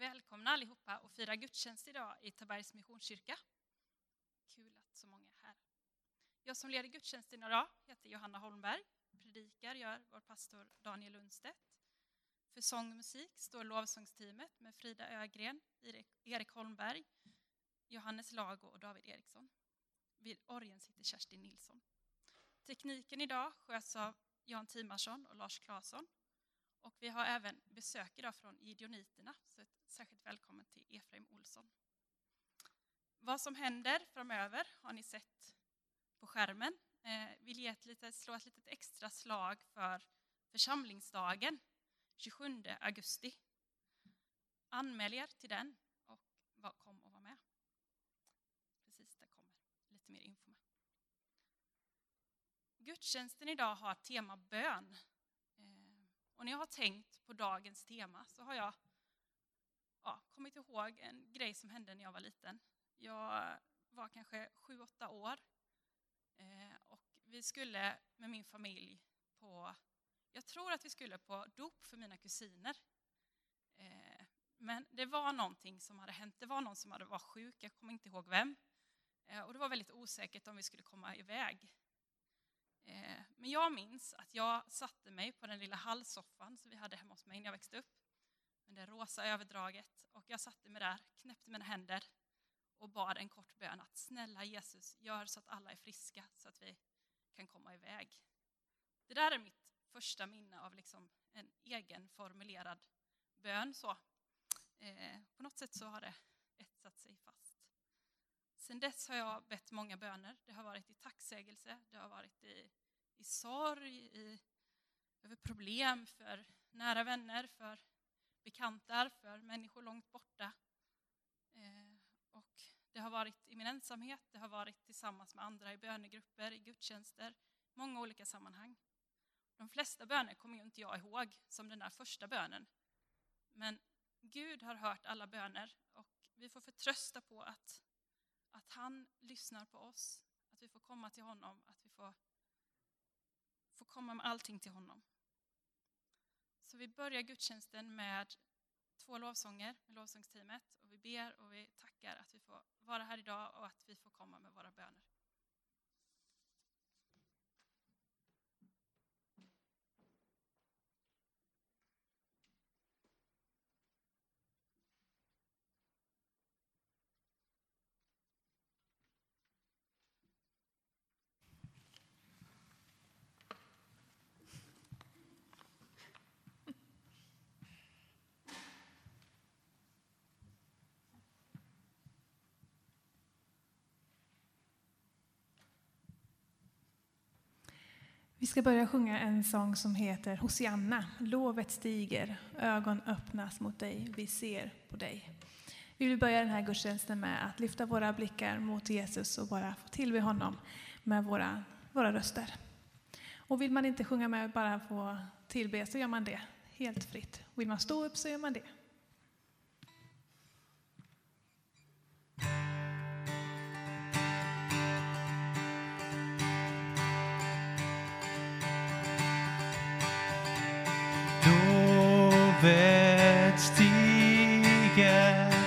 Välkomna allihopa och fira gudstjänst idag i Tabergs Missionskyrka. Kul att så många är här. Jag som leder gudstjänsten idag heter Johanna Holmberg. Predikar gör vår pastor Daniel Lundstedt. För sång och musik står lovsångsteamet med Frida Ögren, Erik Holmberg, Johannes Lago och David Eriksson. Vid orgen sitter Kerstin Nilsson. Tekniken idag sköts av Jan Timarsson och Lars Claesson. Och vi har även besök idag från Gideoniterna, så ett särskilt välkommen till Efraim Olsson. Vad som händer framöver har ni sett på skärmen. Eh, vill ge ett litet, slå ett litet extra slag för församlingsdagen 27 augusti. Anmäl er till den och kom och var med. Precis, där kommer lite mer info med. Gudstjänsten idag har tema bön. Och när jag har tänkt på dagens tema så har jag ja, kommit ihåg en grej som hände när jag var liten. Jag var kanske sju, åtta år eh, och vi skulle med min familj på, jag tror att vi skulle på dop för mina kusiner. Eh, men det var någonting som hade hänt, det var någon som hade varit sjuk, jag kommer inte ihåg vem. Eh, och det var väldigt osäkert om vi skulle komma iväg. Eh, men jag minns att jag satte mig på den lilla hallsoffan som vi hade hemma hos mig när jag växte upp med det rosa överdraget. Och jag satte mig där, knäppte mina händer och bad en kort bön att snälla Jesus, gör så att alla är friska så att vi kan komma iväg. Det där är mitt första minne av liksom en egen formulerad bön. Så. Eh, på något sätt så har det etsat sig fast. Sen dess har jag bett många böner. Det har varit motsägelse, det har varit i, i sorg, i, över problem för nära vänner, för bekantar, för människor långt borta. Eh, och det har varit i min ensamhet, det har varit tillsammans med andra i bönegrupper, i gudstjänster, många olika sammanhang. De flesta böner kommer ju inte jag ihåg som den där första bönen. Men Gud har hört alla böner och vi får förtrösta på att, att han lyssnar på oss, att vi får komma till honom, att vi får, får komma med allting till honom. Så vi börjar gudstjänsten med två lovsånger med lovsångsteamet och vi ber och vi tackar att vi får vara här idag och att vi får komma med våra böner. Ska börja sjunga en sång som heter Hosianna. Lovet stiger, ögon öppnas mot dig, vi ser på dig. Vi vill börja den här gudstjänsten med att lyfta våra blickar mot Jesus och bara få tillbe honom med våra, våra röster. Och vill man inte sjunga med, bara få tillbe, så gör man det helt fritt. Vill man stå upp så gör man det. Stiger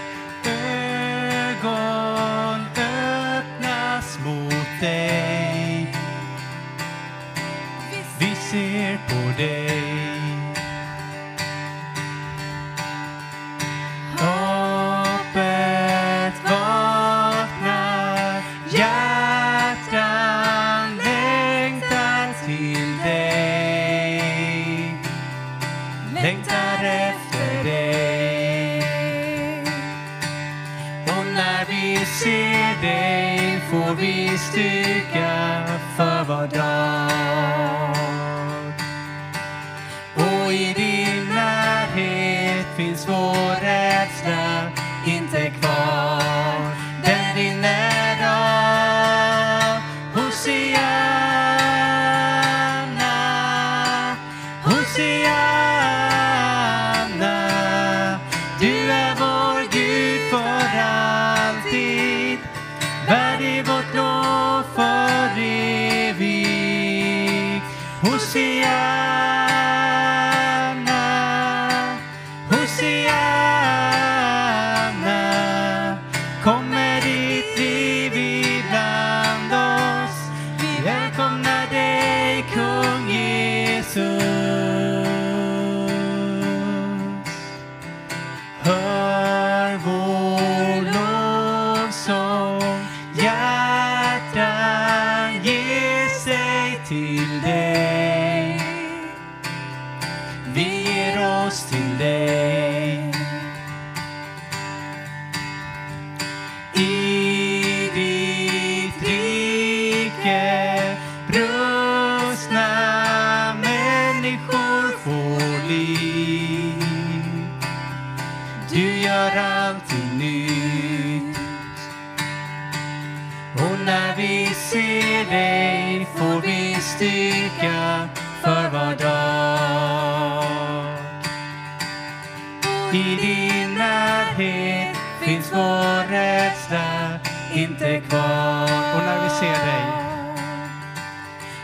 inte kvar. Och när vi ser dig.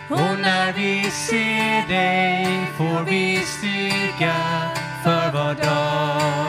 Och när vi ser dig får vi styrka för var dag.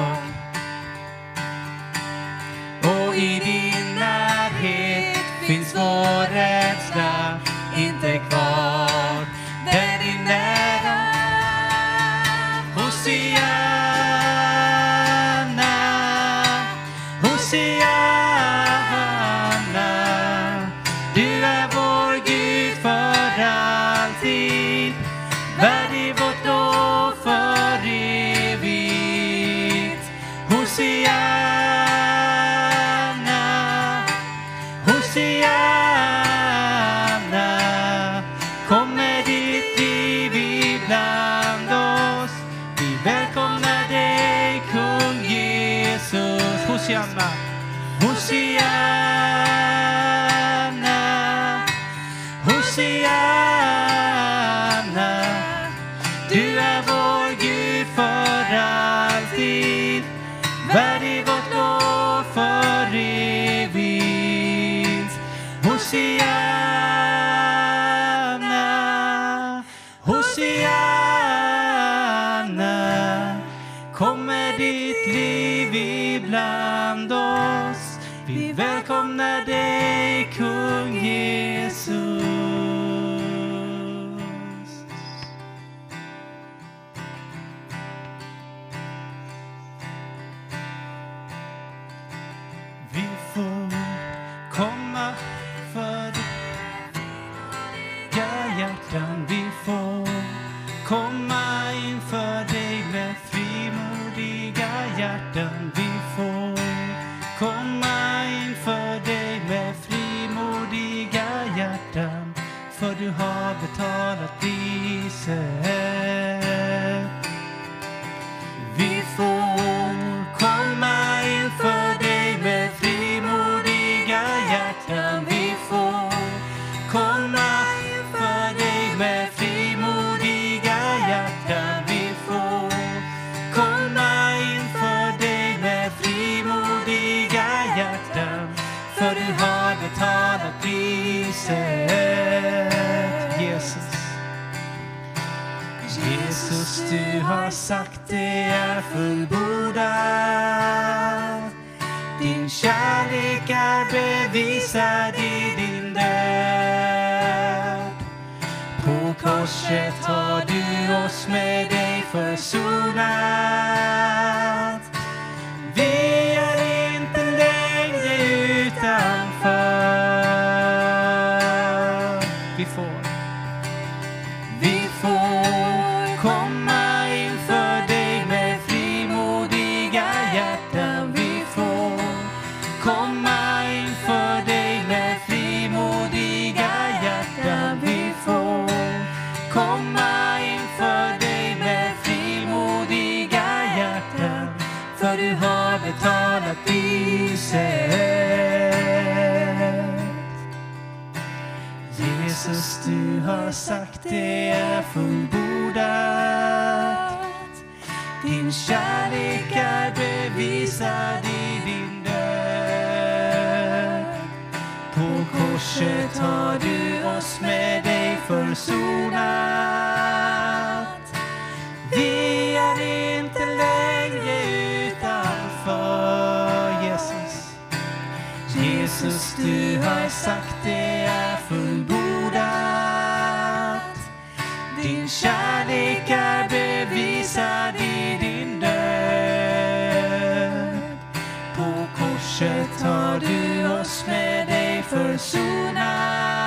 空也。för du har betalat priset. Jesus, du har sagt det är fullbordat. Din kärlek är bevisad i din död. På korset har du oss med dig försonat Jesus, du har sagt det är fullbordat. Din kärlek är bevisad i din död. På korset har du oss med dig försonat.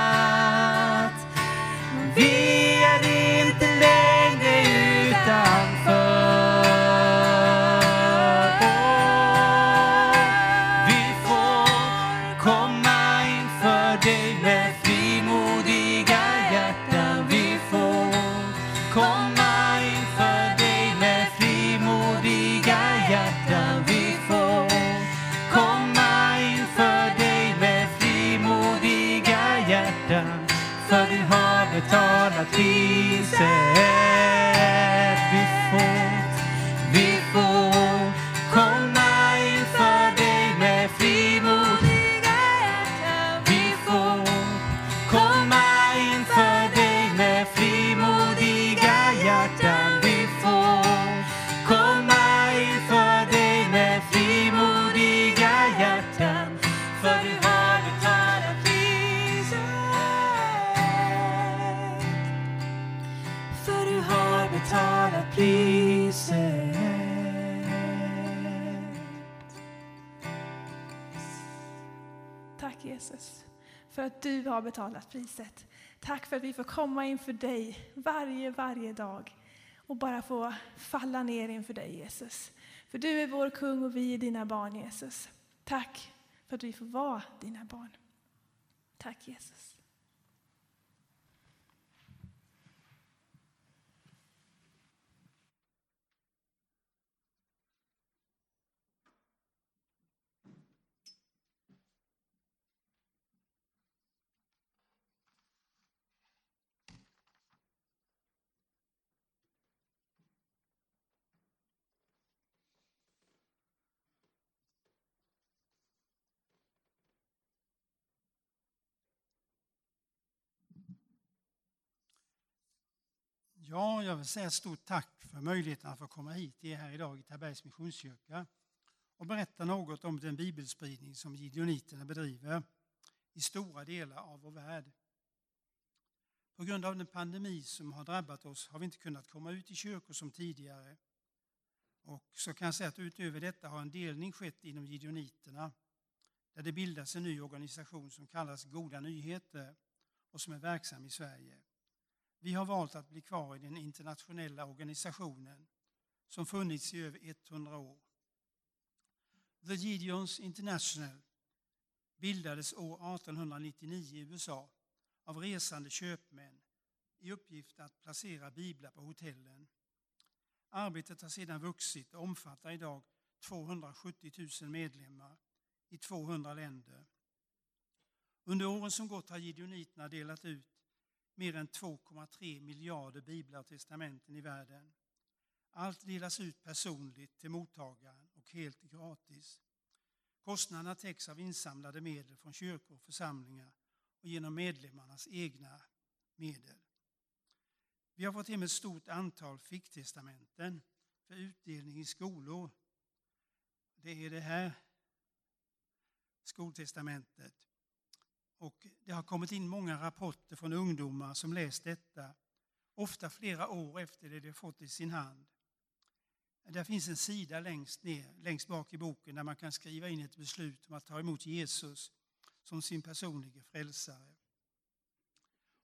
Priset. Tack Jesus för att du har betalat priset. Tack för att vi får komma inför dig varje, varje dag och bara få falla ner inför dig Jesus. För du är vår kung och vi är dina barn Jesus. Tack för att vi får vara dina barn. Tack Jesus. Ja, jag vill säga ett stort tack för möjligheten att få komma hit till er här idag i Tabergs Missionskyrka och berätta något om den bibelspridning som Gideoniterna bedriver i stora delar av vår värld. På grund av den pandemi som har drabbat oss har vi inte kunnat komma ut i kyrkor som tidigare. Och så kan jag säga att utöver detta har en delning skett inom Gideoniterna där det bildas en ny organisation som kallas Goda nyheter och som är verksam i Sverige. Vi har valt att bli kvar i den internationella organisationen som funnits i över 100 år. The Gideons International bildades år 1899 i USA av resande köpmän i uppgift att placera biblar på hotellen. Arbetet har sedan vuxit och omfattar idag 270 000 medlemmar i 200 länder. Under åren som gått har gideoniterna delat ut mer än 2,3 miljarder biblar och testamenten i världen. Allt delas ut personligt till mottagaren och helt gratis. Kostnaderna täcks av insamlade medel från kyrkor och församlingar och genom medlemmarnas egna medel. Vi har fått hem ett stort antal ficktestamenten för utdelning i skolor. Det är det här skoltestamentet. Och det har kommit in många rapporter från ungdomar som läst detta, ofta flera år efter det de fått i sin hand. Där finns en sida längst ner, längst bak i boken, där man kan skriva in ett beslut om att ta emot Jesus som sin personliga frälsare.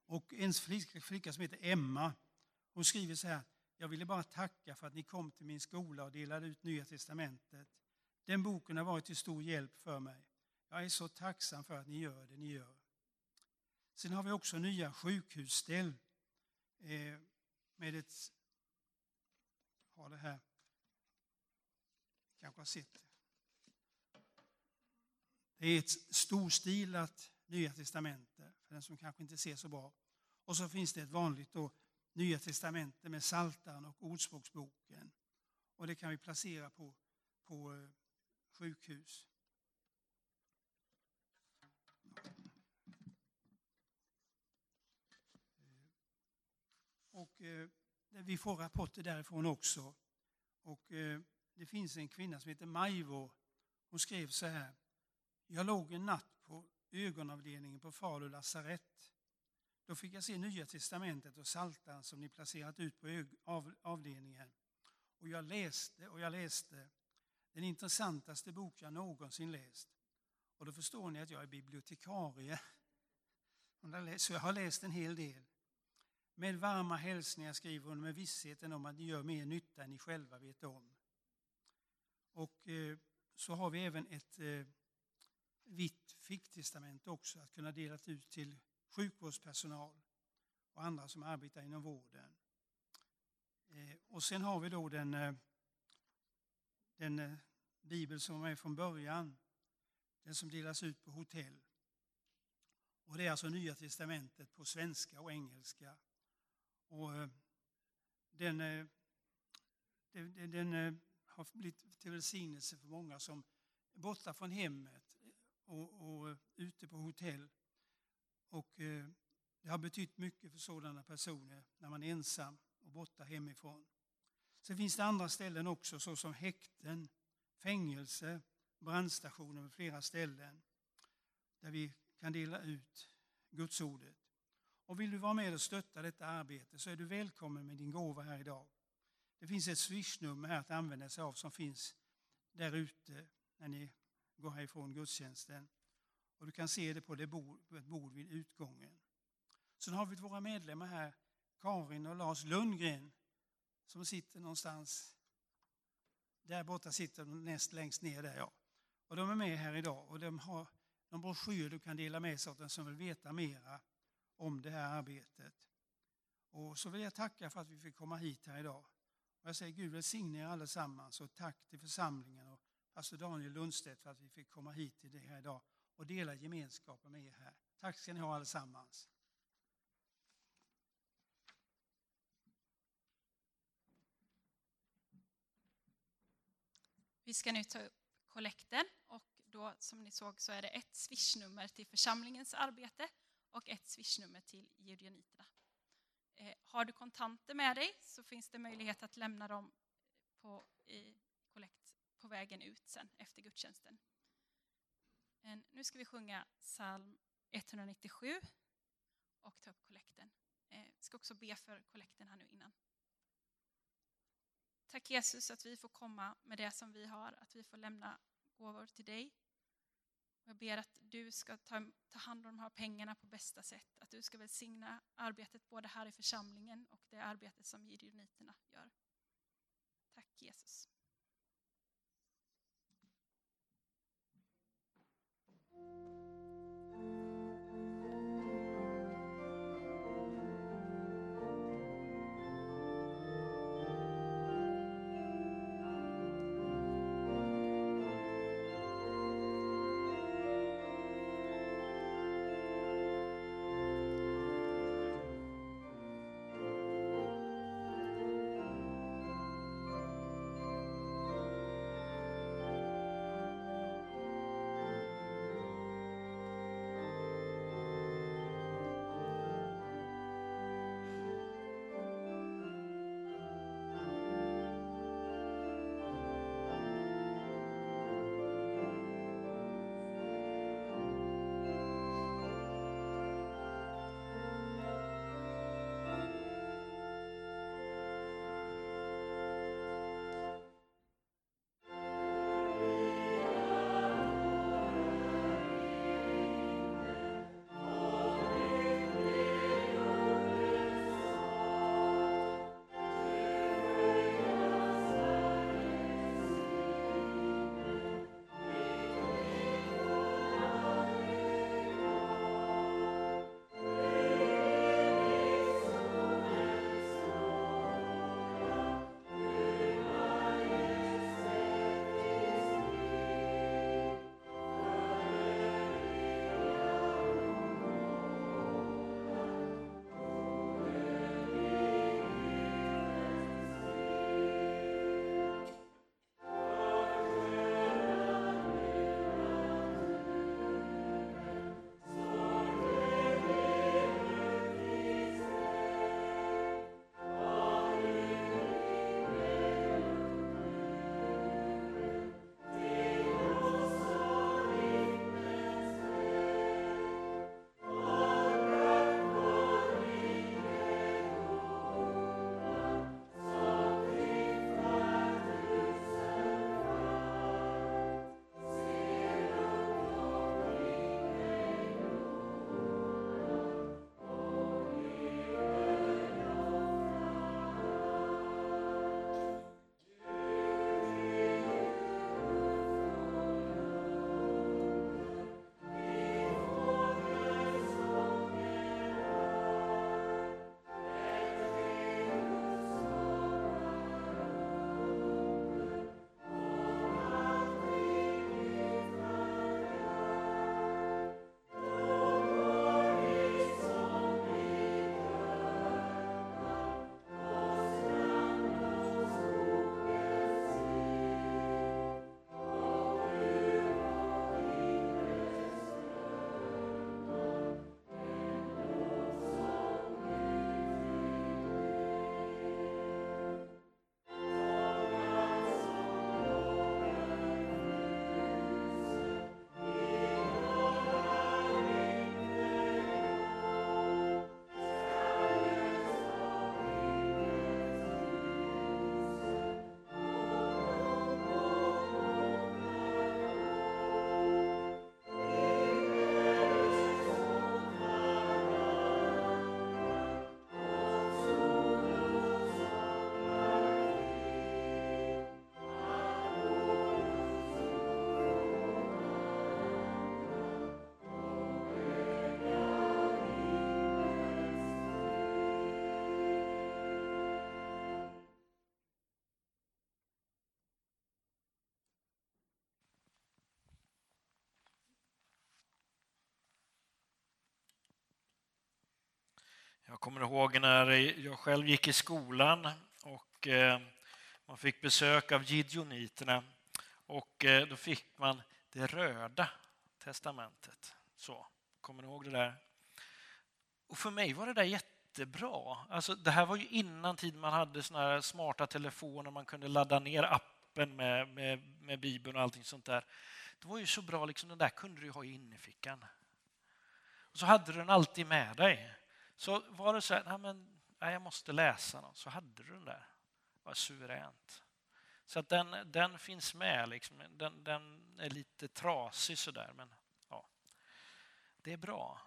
Och en flicka, flicka som heter Emma, hon skriver så här, jag ville bara tacka för att ni kom till min skola och delade ut Nya Testamentet. Den boken har varit till stor hjälp för mig. Jag är så tacksam för att ni gör det ni gör. Sen har vi också nya sjukhusställ eh, med ett... Har det här. kanske har sett det. Det är ett storstilat Nya testamente för den som kanske inte ser så bra. Och så finns det ett vanligt då, Nya testamente med Saltan och Ordspråksboken. Och det kan vi placera på, på eh, sjukhus. Och eh, vi får rapporter därifrån också. Och eh, det finns en kvinna som heter Majvo. Hon skrev så här. Jag låg en natt på ögonavdelningen på Falu lasarett. Då fick jag se Nya testamentet och Saltan som ni placerat ut på avdelningen. Och jag läste och jag läste den intressantaste bok jag någonsin läst. Och då förstår ni att jag är bibliotekarie. Så jag har läst en hel del. Med varma hälsningar skriver hon med vissheten om att ni gör mer nytta än ni själva vet om. Och eh, så har vi även ett eh, vitt ficktestament också att kunna dela ut till sjukvårdspersonal och andra som arbetar inom vården. Eh, och sen har vi då den, eh, den eh, bibel som är från början, den som delas ut på hotell. Och det är alltså Nya testamentet på svenska och engelska. Och eh, eh, den, den, den eh, har blivit till välsignelse för många som är borta från hemmet och, och ute på hotell. Och det har betytt mycket för sådana personer när man är ensam och borta hemifrån. Sen finns det andra ställen också såsom häkten, fängelse, brandstationer med flera ställen där vi kan dela ut Gudsordet. Och vill du vara med och stötta detta arbete så är du välkommen med din gåva här idag. Det finns ett swishnummer här att använda sig av som finns där ute när ni går härifrån gudstjänsten. Och du kan se det på, det bord, ett bord vid utgången. Sen har vi våra medlemmar här, Karin och Lars Lundgren, som sitter någonstans där borta sitter de näst längst ner där ja. Och de är med här idag och de har någon broschyr du kan dela med sig åt den som vill veta mera om det här arbetet. Och så vill jag tacka för att vi fick komma hit här idag. Och jag säger Gud välsigne er allesammans och tack till församlingen och pastor Daniel Lundstedt för att vi fick komma hit till det här idag och dela gemenskapen med er här. Tack ska ni ha allesammans. Vi ska nu ta upp kollekten och då som ni såg så är det ett swishnummer till församlingens arbete och ett swishnummer till Gideoniterna. Eh, har du kontanter med dig så finns det möjlighet att lämna dem på, i kollekt på vägen ut sen efter gudstjänsten. Men nu ska vi sjunga psalm 197 och ta upp kollekten. Jag vi ska också be för kollekten här nu innan. Tack Jesus att vi får komma med det som vi har, att vi får lämna gåvor till dig. Jag ber att du ska ta, ta hand om de här pengarna på bästa sätt. Att du ska välsigna arbetet både här i församlingen och det arbetet som Gideoniterna gör. Tack Jesus. Jag kommer ihåg när jag själv gick i skolan och eh, man fick besök av gideoniterna och eh, då fick man det röda testamentet. Så, kommer ni ihåg det där? Och för mig var det där jättebra. Alltså, det här var ju innan tiden man hade såna här smarta telefoner, man kunde ladda ner appen med, med, med Bibeln och allting sånt där. Det var ju så bra, liksom, den där kunde du ha i innerfickan. Och så hade du den alltid med dig. Så var det så här, nej, men, nej, jag måste läsa något, så hade du den där. Det var suveränt. Så att den, den finns med. Liksom. Den, den är lite trasig sådär, men ja, det är bra.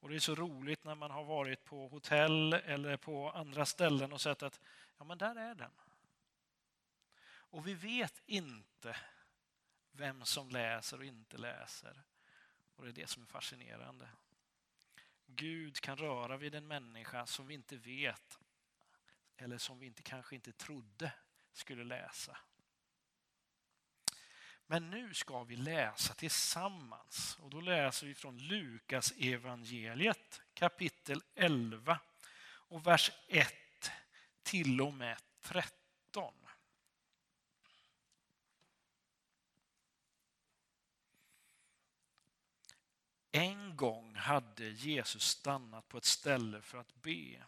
Och Det är så roligt när man har varit på hotell eller på andra ställen och sett att ja, men där är den. Och vi vet inte vem som läser och inte läser. Och Det är det som är fascinerande. Gud kan röra vid en människa som vi inte vet eller som vi inte, kanske inte trodde skulle läsa. Men nu ska vi läsa tillsammans och då läser vi från Lukas evangeliet kapitel 11 och vers 1 till och med 13. En gång hade Jesus stannat på ett ställe för att be.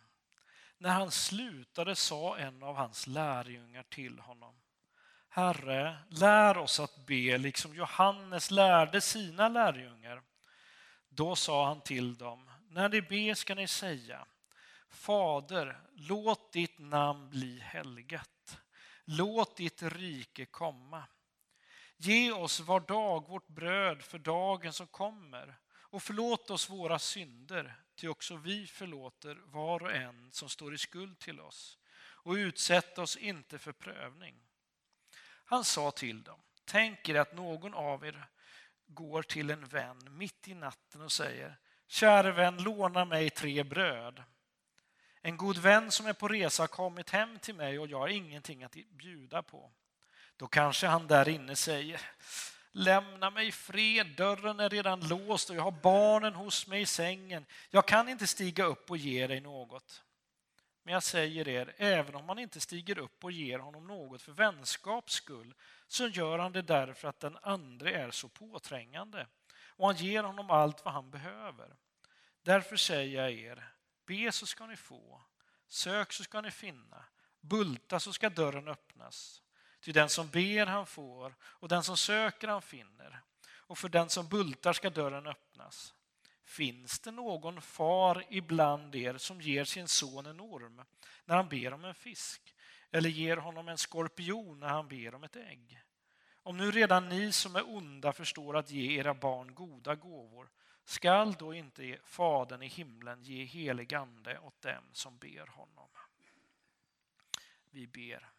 När han slutade sa en av hans lärjungar till honom Herre, lär oss att be liksom Johannes lärde sina lärjungar. Då sa han till dem, när ni ber ska ni säga Fader, låt ditt namn bli helgat. Låt ditt rike komma. Ge oss var dag vårt bröd för dagen som kommer och förlåt oss våra synder, ty också vi förlåter var och en som står i skuld till oss. Och utsätt oss inte för prövning. Han sa till dem, tänk er att någon av er går till en vän mitt i natten och säger, käre vän, låna mig tre bröd. En god vän som är på resa har kommit hem till mig och jag har ingenting att bjuda på. Då kanske han där inne säger, Lämna mig fred, dörren är redan låst och jag har barnen hos mig i sängen. Jag kan inte stiga upp och ge dig något. Men jag säger er, även om man inte stiger upp och ger honom något för vänskaps skull, så gör han det därför att den andre är så påträngande och han ger honom allt vad han behöver. Därför säger jag er, be så ska ni få, sök så ska ni finna, bulta så ska dörren öppnas. Ty den som ber han får och den som söker han finner. Och för den som bultar ska dörren öppnas. Finns det någon far ibland er som ger sin son en orm när han ber om en fisk eller ger honom en skorpion när han ber om ett ägg? Om nu redan ni som är onda förstår att ge era barn goda gåvor skall då inte Fadern i himlen ge helig ande åt dem som ber honom? Vi ber.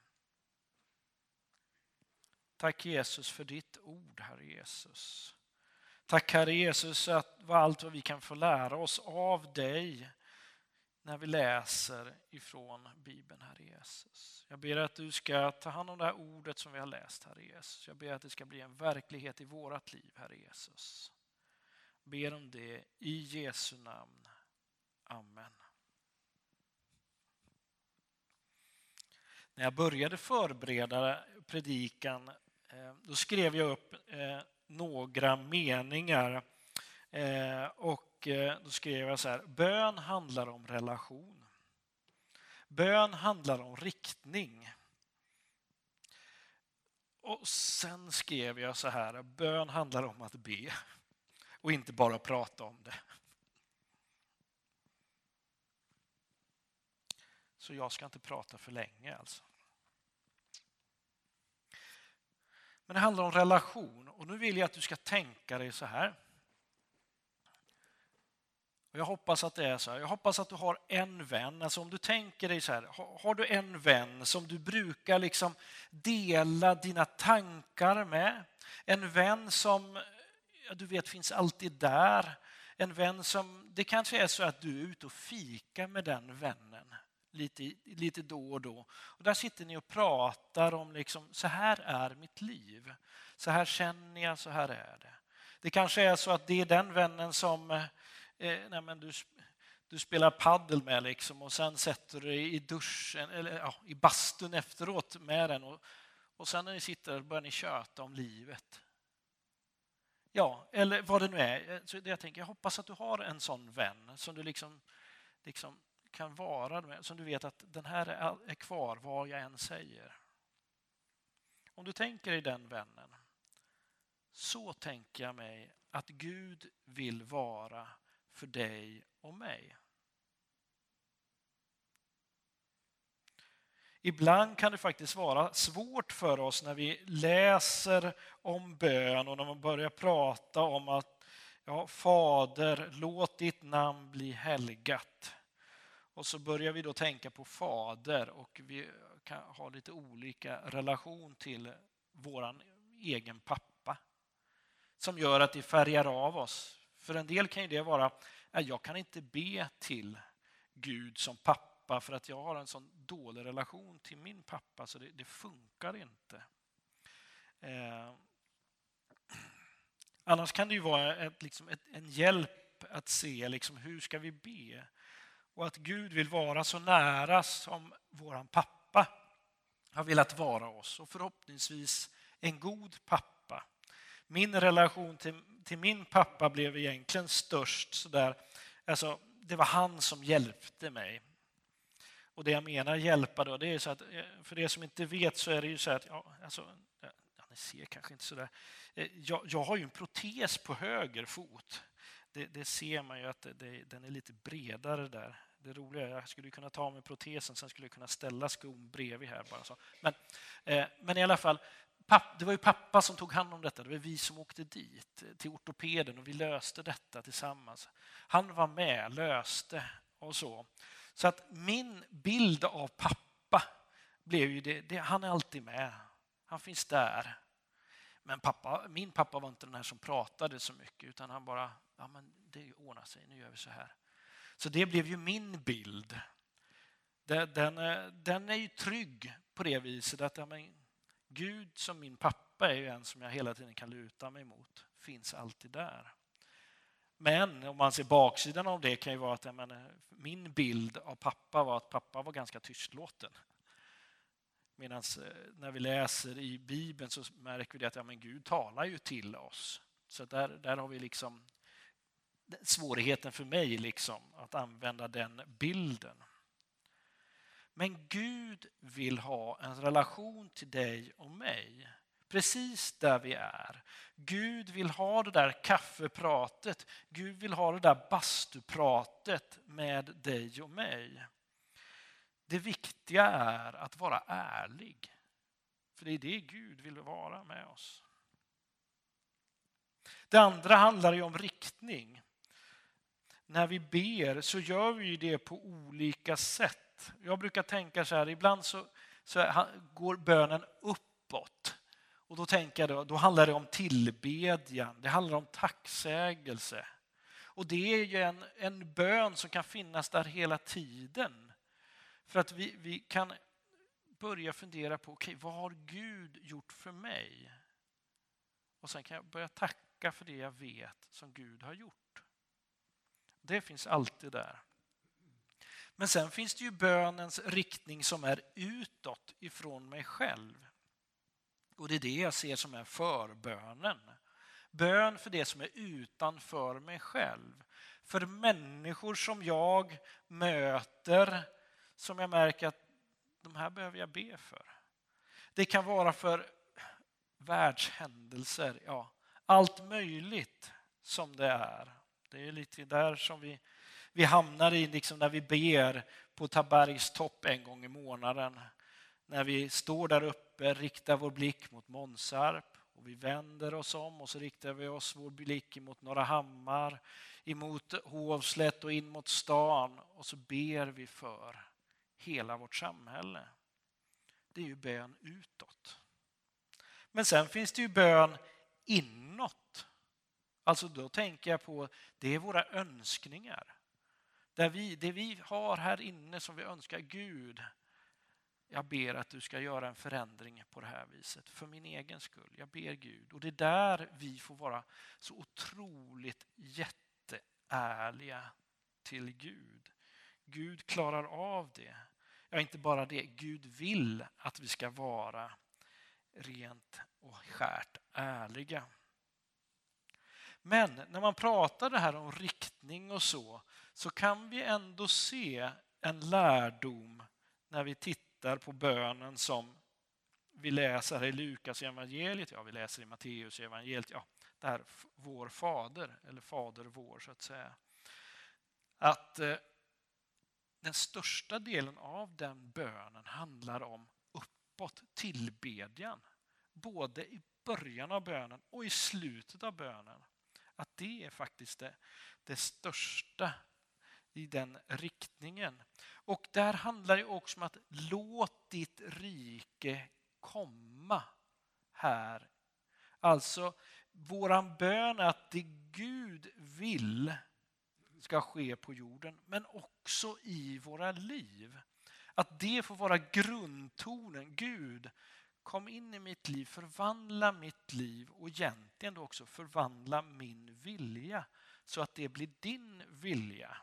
Tack Jesus för ditt ord, Herre Jesus. Tack Herre Jesus att allt vad vi kan få lära oss av dig när vi läser ifrån Bibeln, Herre Jesus. Jag ber att du ska ta hand om det här ordet som vi har läst, Herre Jesus. Jag ber att det ska bli en verklighet i vårt liv, Herre Jesus. Jag ber om det i Jesu namn. Amen. När jag började förbereda predikan Eh, då skrev jag upp eh, några meningar eh, och då skrev jag så här. Bön handlar om relation. Bön handlar om riktning. Och sen skrev jag så här. Bön handlar om att be och inte bara prata om det. Så jag ska inte prata för länge alltså. Men det handlar om relation och nu vill jag att du ska tänka dig så här. Och jag hoppas att det är så här. Jag hoppas att du har en vän. Alltså om du tänker dig så här, har du en vän som du brukar liksom dela dina tankar med? En vän som ja, du vet finns alltid där. En vän som, det kanske är så att du är ute och fikar med den vännen lite, lite då och då. Och där sitter ni och pratar om liksom, så här är mitt liv. Så här känner jag, så här är det. Det kanske är så att det är den vännen som, eh, eh nej men du, du spelar paddel med liksom och sen sätter du dig i duschen eller ja, i bastun efteråt med den och, och sen när ni sitter där börjar ni köta om livet. Ja, eller vad det nu är. Så det jag, tänker, jag hoppas att du har en sån vän som du liksom, liksom kan vara med, som du vet att den här är kvar vad jag än säger. Om du tänker dig den vännen, så tänker jag mig att Gud vill vara för dig och mig. Ibland kan det faktiskt vara svårt för oss när vi läser om bön och när man börjar prata om att ja, Fader, låt ditt namn bli helgat. Och så börjar vi då tänka på Fader och vi kan ha lite olika relation till vår egen pappa. Som gör att det färgar av oss. För en del kan det vara, äh, jag kan inte be till Gud som pappa för att jag har en sån dålig relation till min pappa så det, det funkar inte. Eh, annars kan det ju vara ett, liksom ett, en hjälp att se liksom, hur ska vi be och att Gud vill vara så nära som våran pappa har velat vara oss och förhoppningsvis en god pappa. Min relation till, till min pappa blev egentligen störst sådär, alltså det var han som hjälpte mig. Och det jag menar hjälpa då, det är så att eh, för er som inte vet så är det ju så att, ja, alltså, ja, ni ser kanske inte sådär. Eh, jag, jag har ju en protes på höger fot. Det, det ser man ju att det, den är lite bredare där. Det roliga är att jag skulle kunna ta av mig protesen, sen skulle jag kunna ställa skon bredvid här. bara så. Men, eh, men i alla fall, papp, det var ju pappa som tog hand om detta. Det var vi som åkte dit eh, till ortopeden och vi löste detta tillsammans. Han var med, löste och så. Så att min bild av pappa blev ju det, det han är alltid med. Han finns där. Men pappa, min pappa var inte den här som pratade så mycket utan han bara, ja men det ordnar sig, nu gör vi så här. Så det blev ju min bild. Den, eh, den är ju trygg på det viset att ja, men, Gud som min pappa är ju en som jag hela tiden kan luta mig mot. Finns alltid där. Men om man ser baksidan av det kan ju vara att menar, eh, min bild av pappa var att pappa var ganska tystlåten. Medan eh, när vi läser i Bibeln så märker vi att ja, men Gud talar ju till oss. Så där, där har vi liksom svårigheten för mig liksom att använda den bilden. Men Gud vill ha en relation till dig och mig. Precis där vi är. Gud vill ha det där kaffepratet. Gud vill ha det där bastupratet med dig och mig. Det viktiga är att vara ärlig. För det är det Gud vill vara med oss. Det andra handlar ju om riktning när vi ber så gör vi det på olika sätt. Jag brukar tänka så här, ibland så, så går bönen uppåt. Och då tänker jag då, då handlar det om tillbedjan, det handlar om tacksägelse. Och det är ju en, en bön som kan finnas där hela tiden. För att vi, vi kan börja fundera på, okej, okay, vad har Gud gjort för mig? Och sen kan jag börja tacka för det jag vet som Gud har gjort. Det finns alltid där. Men sen finns det ju bönens riktning som är utåt ifrån mig själv. Och det är det jag ser som är förbönen. Bön för det som är utanför mig själv. För människor som jag möter, som jag märker att de här behöver jag be för. Det kan vara för världshändelser, ja, allt möjligt som det är. Det är lite där som vi, vi hamnar i liksom när vi ber på Tabergs topp en gång i månaden. När vi står där uppe, riktar vår blick mot Månsarp och vi vänder oss om och så riktar vi oss vår blick mot Norra Hammar, emot Hovslätt och in mot stan och så ber vi för hela vårt samhälle. Det är ju bön utåt. Men sen finns det ju bön inåt. Alltså då tänker jag på, det är våra önskningar. Där vi, det vi har här inne som vi önskar Gud, jag ber att du ska göra en förändring på det här viset för min egen skull. Jag ber Gud. Och det är där vi får vara så otroligt jätteärliga till Gud. Gud klarar av det. Ja, inte bara det, Gud vill att vi ska vara rent och skärt ärliga. Men när man pratar det här om riktning och så, så kan vi ändå se en lärdom när vi tittar på bönen som vi läser i Lukas evangeliet, ja vi läser i Matteus evangeliet, ja det här vår fader, eller fader vår så att säga. Att eh, den största delen av den bönen handlar om uppåt, tillbedjan. Både i början av bönen och i slutet av bönen. Att det är faktiskt det, det största i den riktningen. Och där handlar det också om att låt ditt rike komma här. Alltså, våran bön är att det Gud vill ska ske på jorden, men också i våra liv. Att det får vara grundtonen. Gud, kom in i mitt liv, förvandla mitt liv och egentligen då också förvandla min vilja så att det blir din vilja.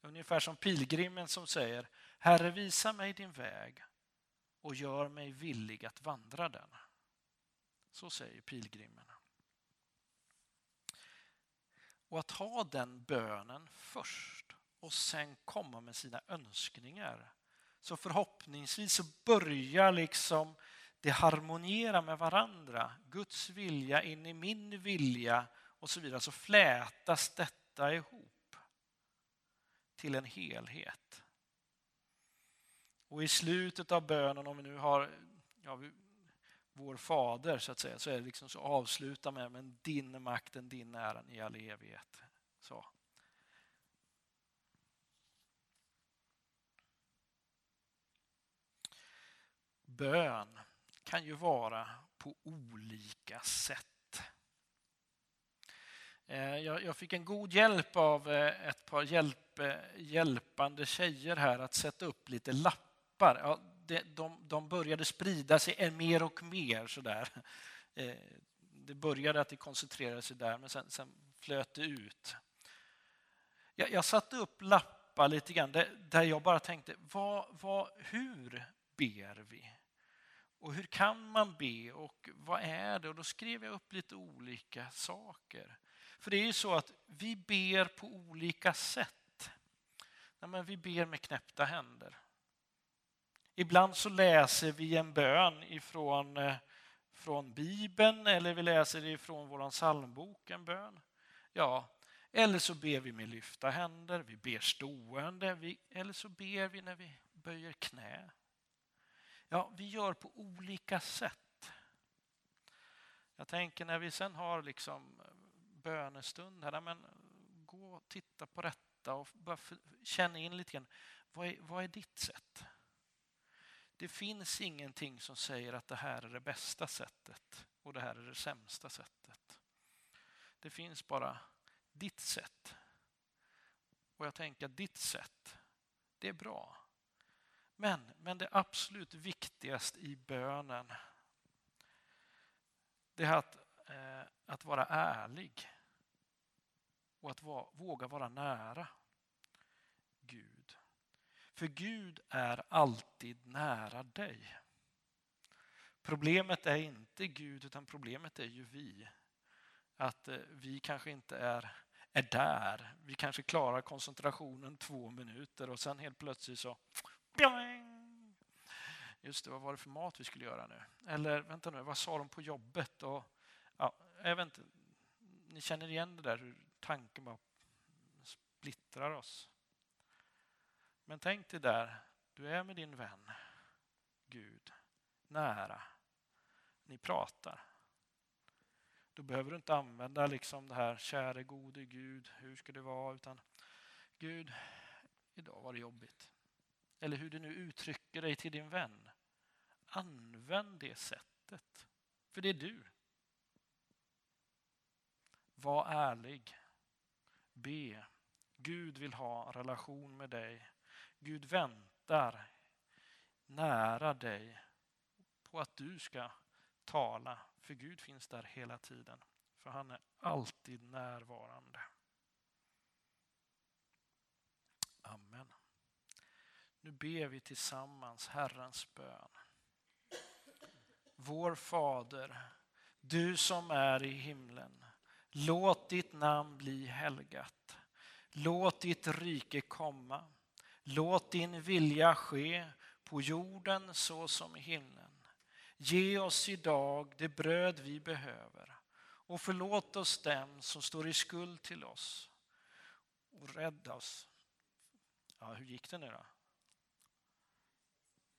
Ungefär som pilgrimen som säger Herre visa mig din väg och gör mig villig att vandra den. Så säger pilgrimen. Och att ha den bönen först och sen komma med sina önskningar. Så förhoppningsvis så börjar liksom det harmoniera med varandra. Guds vilja in i min vilja och så vidare. Så flätas detta ihop till en helhet. Och i slutet av bönen, om vi nu har ja, vår fader så att säga, så är det liksom så avsluta med men din makten, din ära i all evighet. Så. Bön kan ju vara på olika sätt. Eh, jag fick en god hjälp av eh, ett par hjälp, eh, hjälpande tjejer här att sätta upp lite lappar. Ja, de, de började sprida sig mer och mer. Sådär. Det började att det koncentrerade sig där, men sen, sen flöt det ut. Jag, jag satte upp lappar lite grann där jag bara tänkte, vad, vad, hur ber vi? Och hur kan man be och vad är det? Och då skrev jag upp lite olika saker. För det är ju så att vi ber på olika sätt. Nej, men vi ber med knäppta händer. Ibland så läser vi en bön ifrån eh, från Bibeln eller vi läser ifrån vår psalmbok en bön. Ja, eller så ber vi med lyfta händer, vi ber stående, vi, eller så ber vi när vi böjer knä. Ja, vi gör på olika sätt. Jag tänker när vi sen har liksom eh, bönestund, här, men gå och titta på detta och bara känna in lite grann. Vad är, vad är ditt sätt? Det finns ingenting som säger att det här är det bästa sättet och det här är det sämsta sättet. Det finns bara ditt sätt. Och jag tänker att ditt sätt, det är bra. Men, men det absolut viktigaste i bönen, det är att, eh, att vara ärlig och att va, våga vara nära Gud. För Gud är alltid nära dig. Problemet är inte Gud, utan problemet är ju vi. Att eh, vi kanske inte är, är där. Vi kanske klarar koncentrationen två minuter och sen helt plötsligt så... Just det, vad var det för mat vi skulle göra nu? Eller vänta nu, vad sa de på jobbet? Och, ja, jag vet inte, ni känner igen det där hur tanken bara splittrar oss. Men tänk dig där, du är med din vän Gud nära. Ni pratar. Då behöver du inte använda liksom det här käre gode Gud, hur ska det vara? Utan Gud, idag var det jobbigt. Eller hur du nu uttrycker dig till din vän. Använd det sättet. För det är du. Var ärlig. Be. Gud vill ha relation med dig. Gud väntar nära dig på att du ska tala. För Gud finns där hela tiden. För han är alltid närvarande. Amen. Nu ber vi tillsammans Herrens bön. Vår Fader, du som är i himlen. Låt ditt namn bli helgat. Låt ditt rike komma. Låt din vilja ske på jorden så som i himlen. Ge oss idag det bröd vi behöver och förlåt oss dem som står i skuld till oss. Och rädda oss. Ja, hur gick det nu då?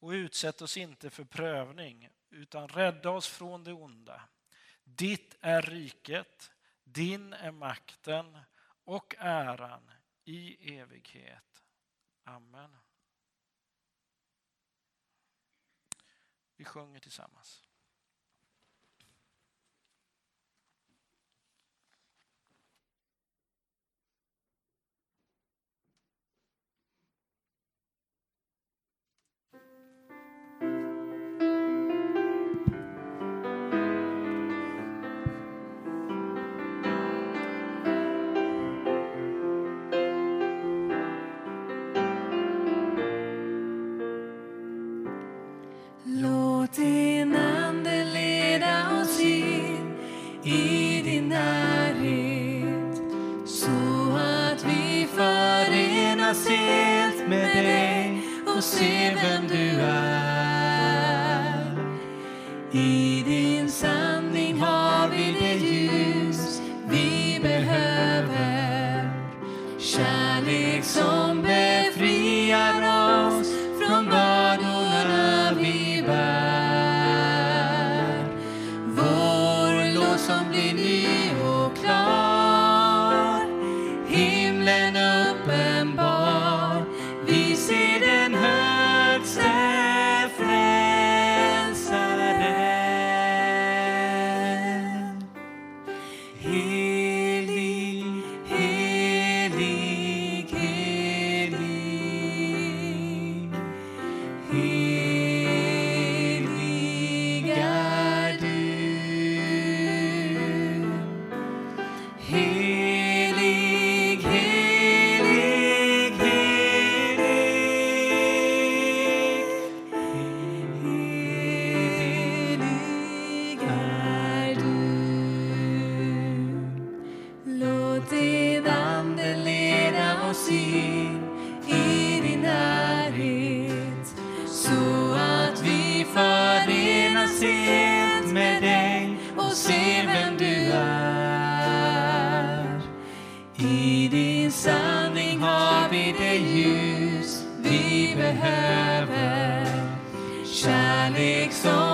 Och utsätt oss inte för prövning utan rädda oss från det onda. Ditt är riket, din är makten och äran i evighet. Amen. Vi sjunger tillsammans. Behöver Kärlek som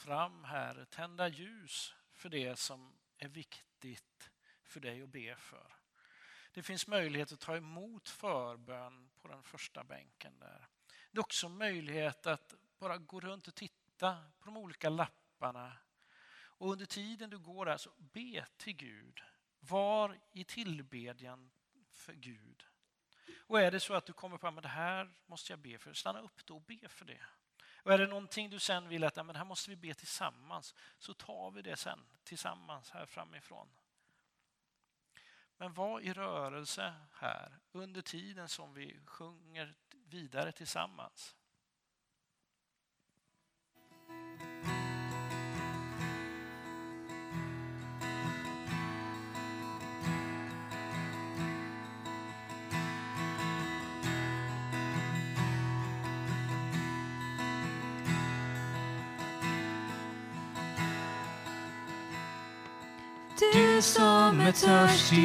fram här, tända ljus för det som är viktigt för dig att be för. Det finns möjlighet att ta emot förbön på den första bänken där. Det är också möjlighet att bara gå runt och titta på de olika lapparna. Och under tiden du går där så be till Gud. Var i tillbedjan för Gud. Och är det så att du kommer på att det här måste jag be för, stanna upp då och be för det. Och är det någonting du sen vill att ja, men här måste vi be tillsammans, så tar vi det sen tillsammans här framifrån. Men var i rörelse här under tiden som vi sjunger vidare tillsammans. Som är törstig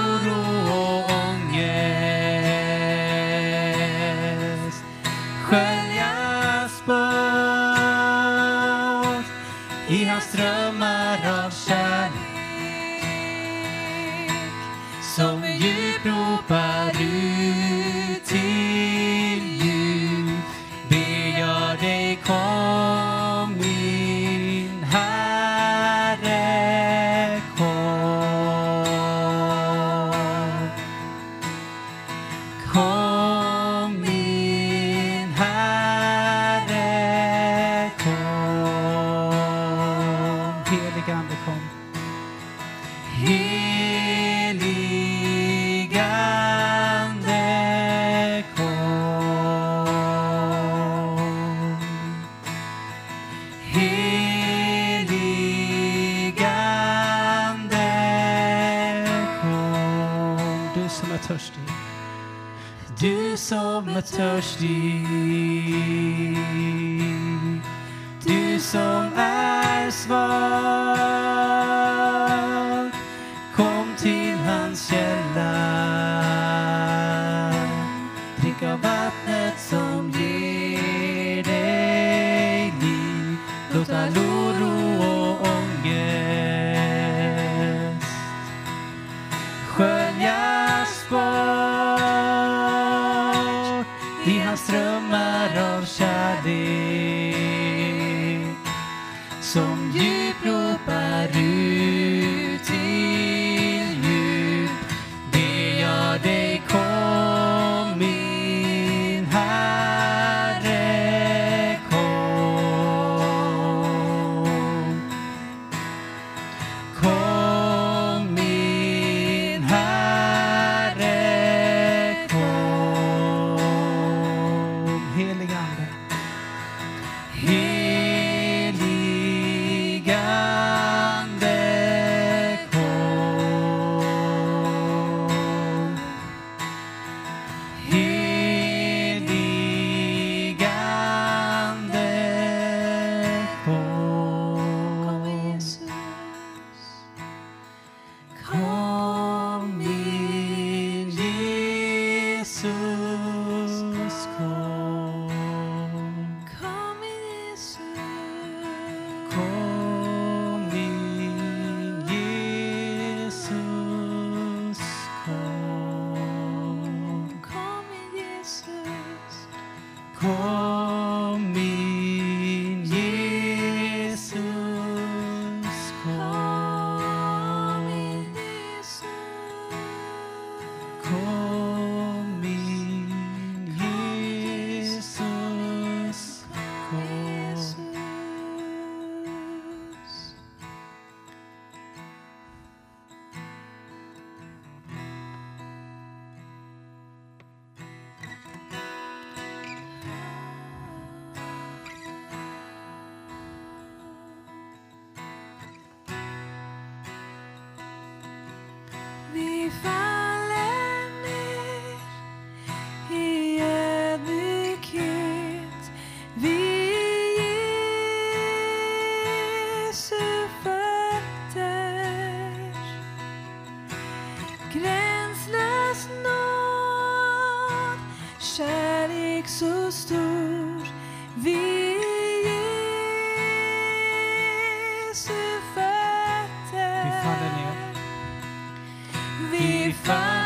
oro och ångest. Själv är kärlek så stor vi Jesu fötter. Vi faller ner. Vi faller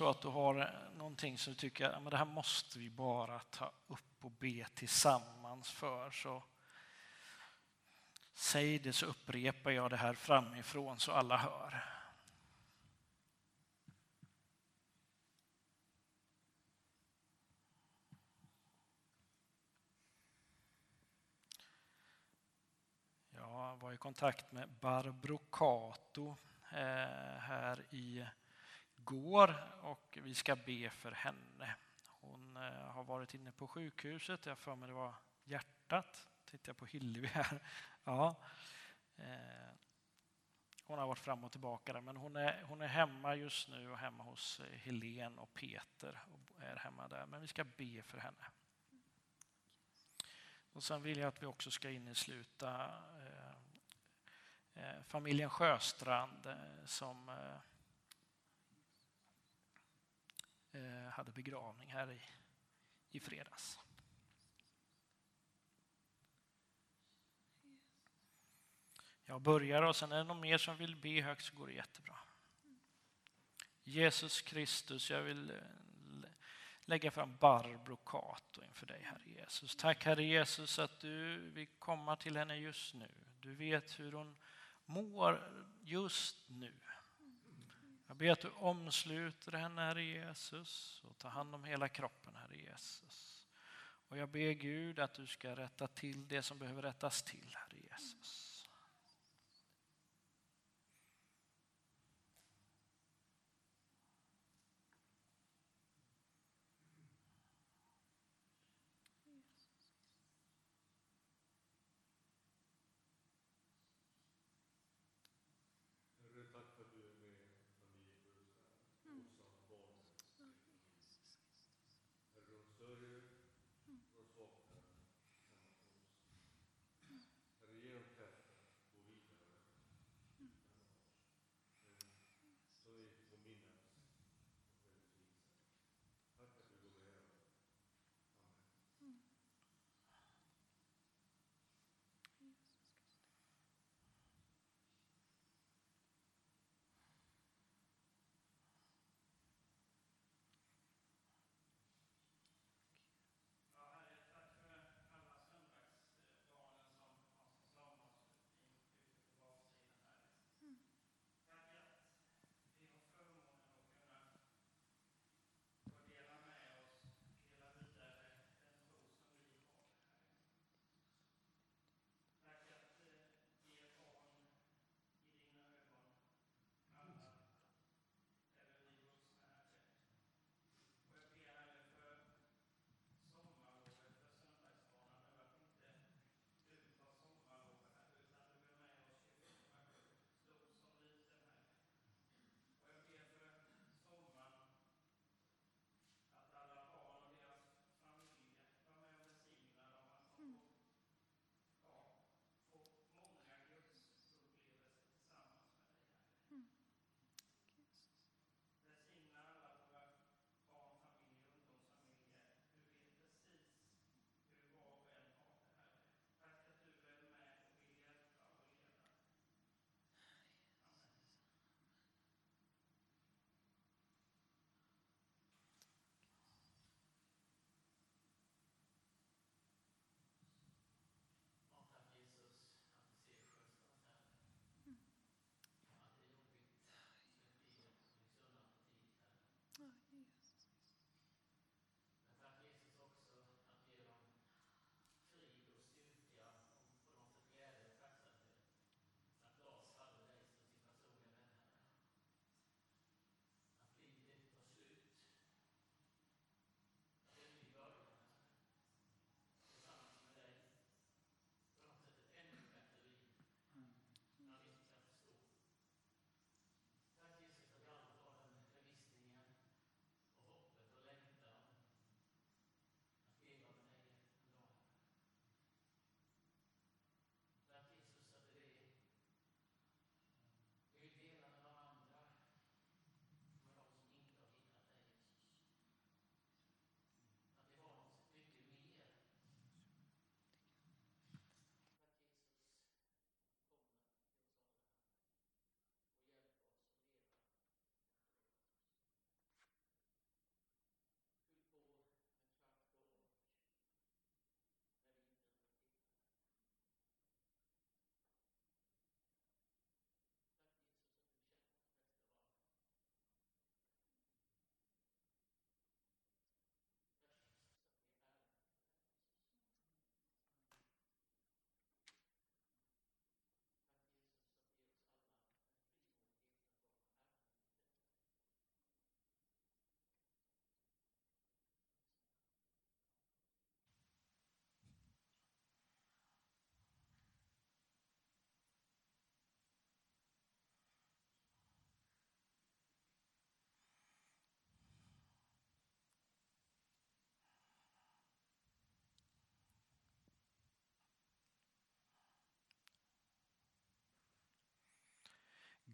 så att du har eh, någonting som du tycker att det här måste vi bara ta upp och be tillsammans för så säg det så upprepar jag det här framifrån så alla hör. Jag var i kontakt med Barbro Cato eh, här i går och vi ska be för henne. Hon eh, har varit inne på sjukhuset, jag för mig det var hjärtat. Tittar jag på Hillevi här. Ja. Eh, hon har varit fram och tillbaka där, men hon är, hon är hemma just nu och hemma hos eh, Helen och Peter och är hemma där. Men vi ska be för henne. Och sen vill jag att vi också ska innesluta eh, familjen Sjöstrand eh, som eh, eh, Eh, hade begravning här i, i fredags. Jag börjar och sen är det någon mer som vill be högt så går det jättebra. Jesus Kristus, jag vill eh, lägga fram Barbro Cato inför dig, Herre Jesus. Tack Herre Jesus att du vill komma till henne just nu. Du vet hur hon mår just nu. Jag ber att du omsluter henne, Herre Jesus, och tar hand om hela kroppen, Herre Jesus. Och jag ber Gud att du ska rätta till det som behöver rättas till, Herre Jesus.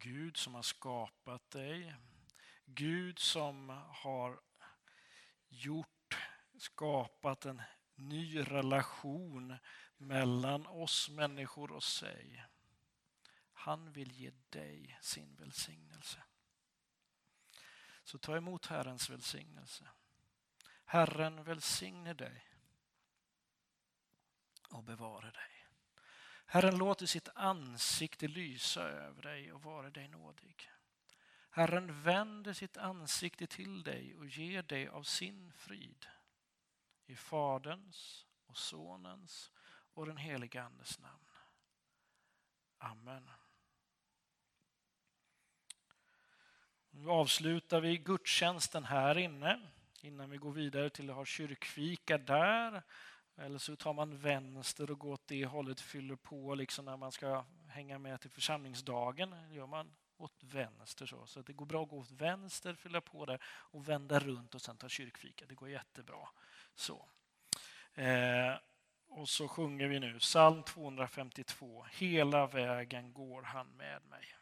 Gud som har skapat dig. Gud som har gjort, skapat en ny relation mellan oss människor och sig. Han vill ge dig sin välsignelse. Så ta emot Herrens välsignelse. Herren välsigne dig och bevara dig. Herren låter sitt ansikte lysa över dig och vara dig nådig. Herren vänder sitt ansikte till dig och ger dig av sin frid. I Faderns och Sonens och den helige Andes namn. Amen. Nu avslutar vi gudstjänsten här inne innan vi går vidare till att ha kyrkfika där. Eller så tar man vänster och går åt det hållet, fyller på liksom när man ska hänga med till församlingsdagen. Det gör man åt vänster. Så, så det går bra att gå åt vänster, fylla på där och vända runt och sen ta kyrkfika. Det går jättebra. Så. Eh, och så sjunger vi nu psalm 252. Hela vägen går han med mig.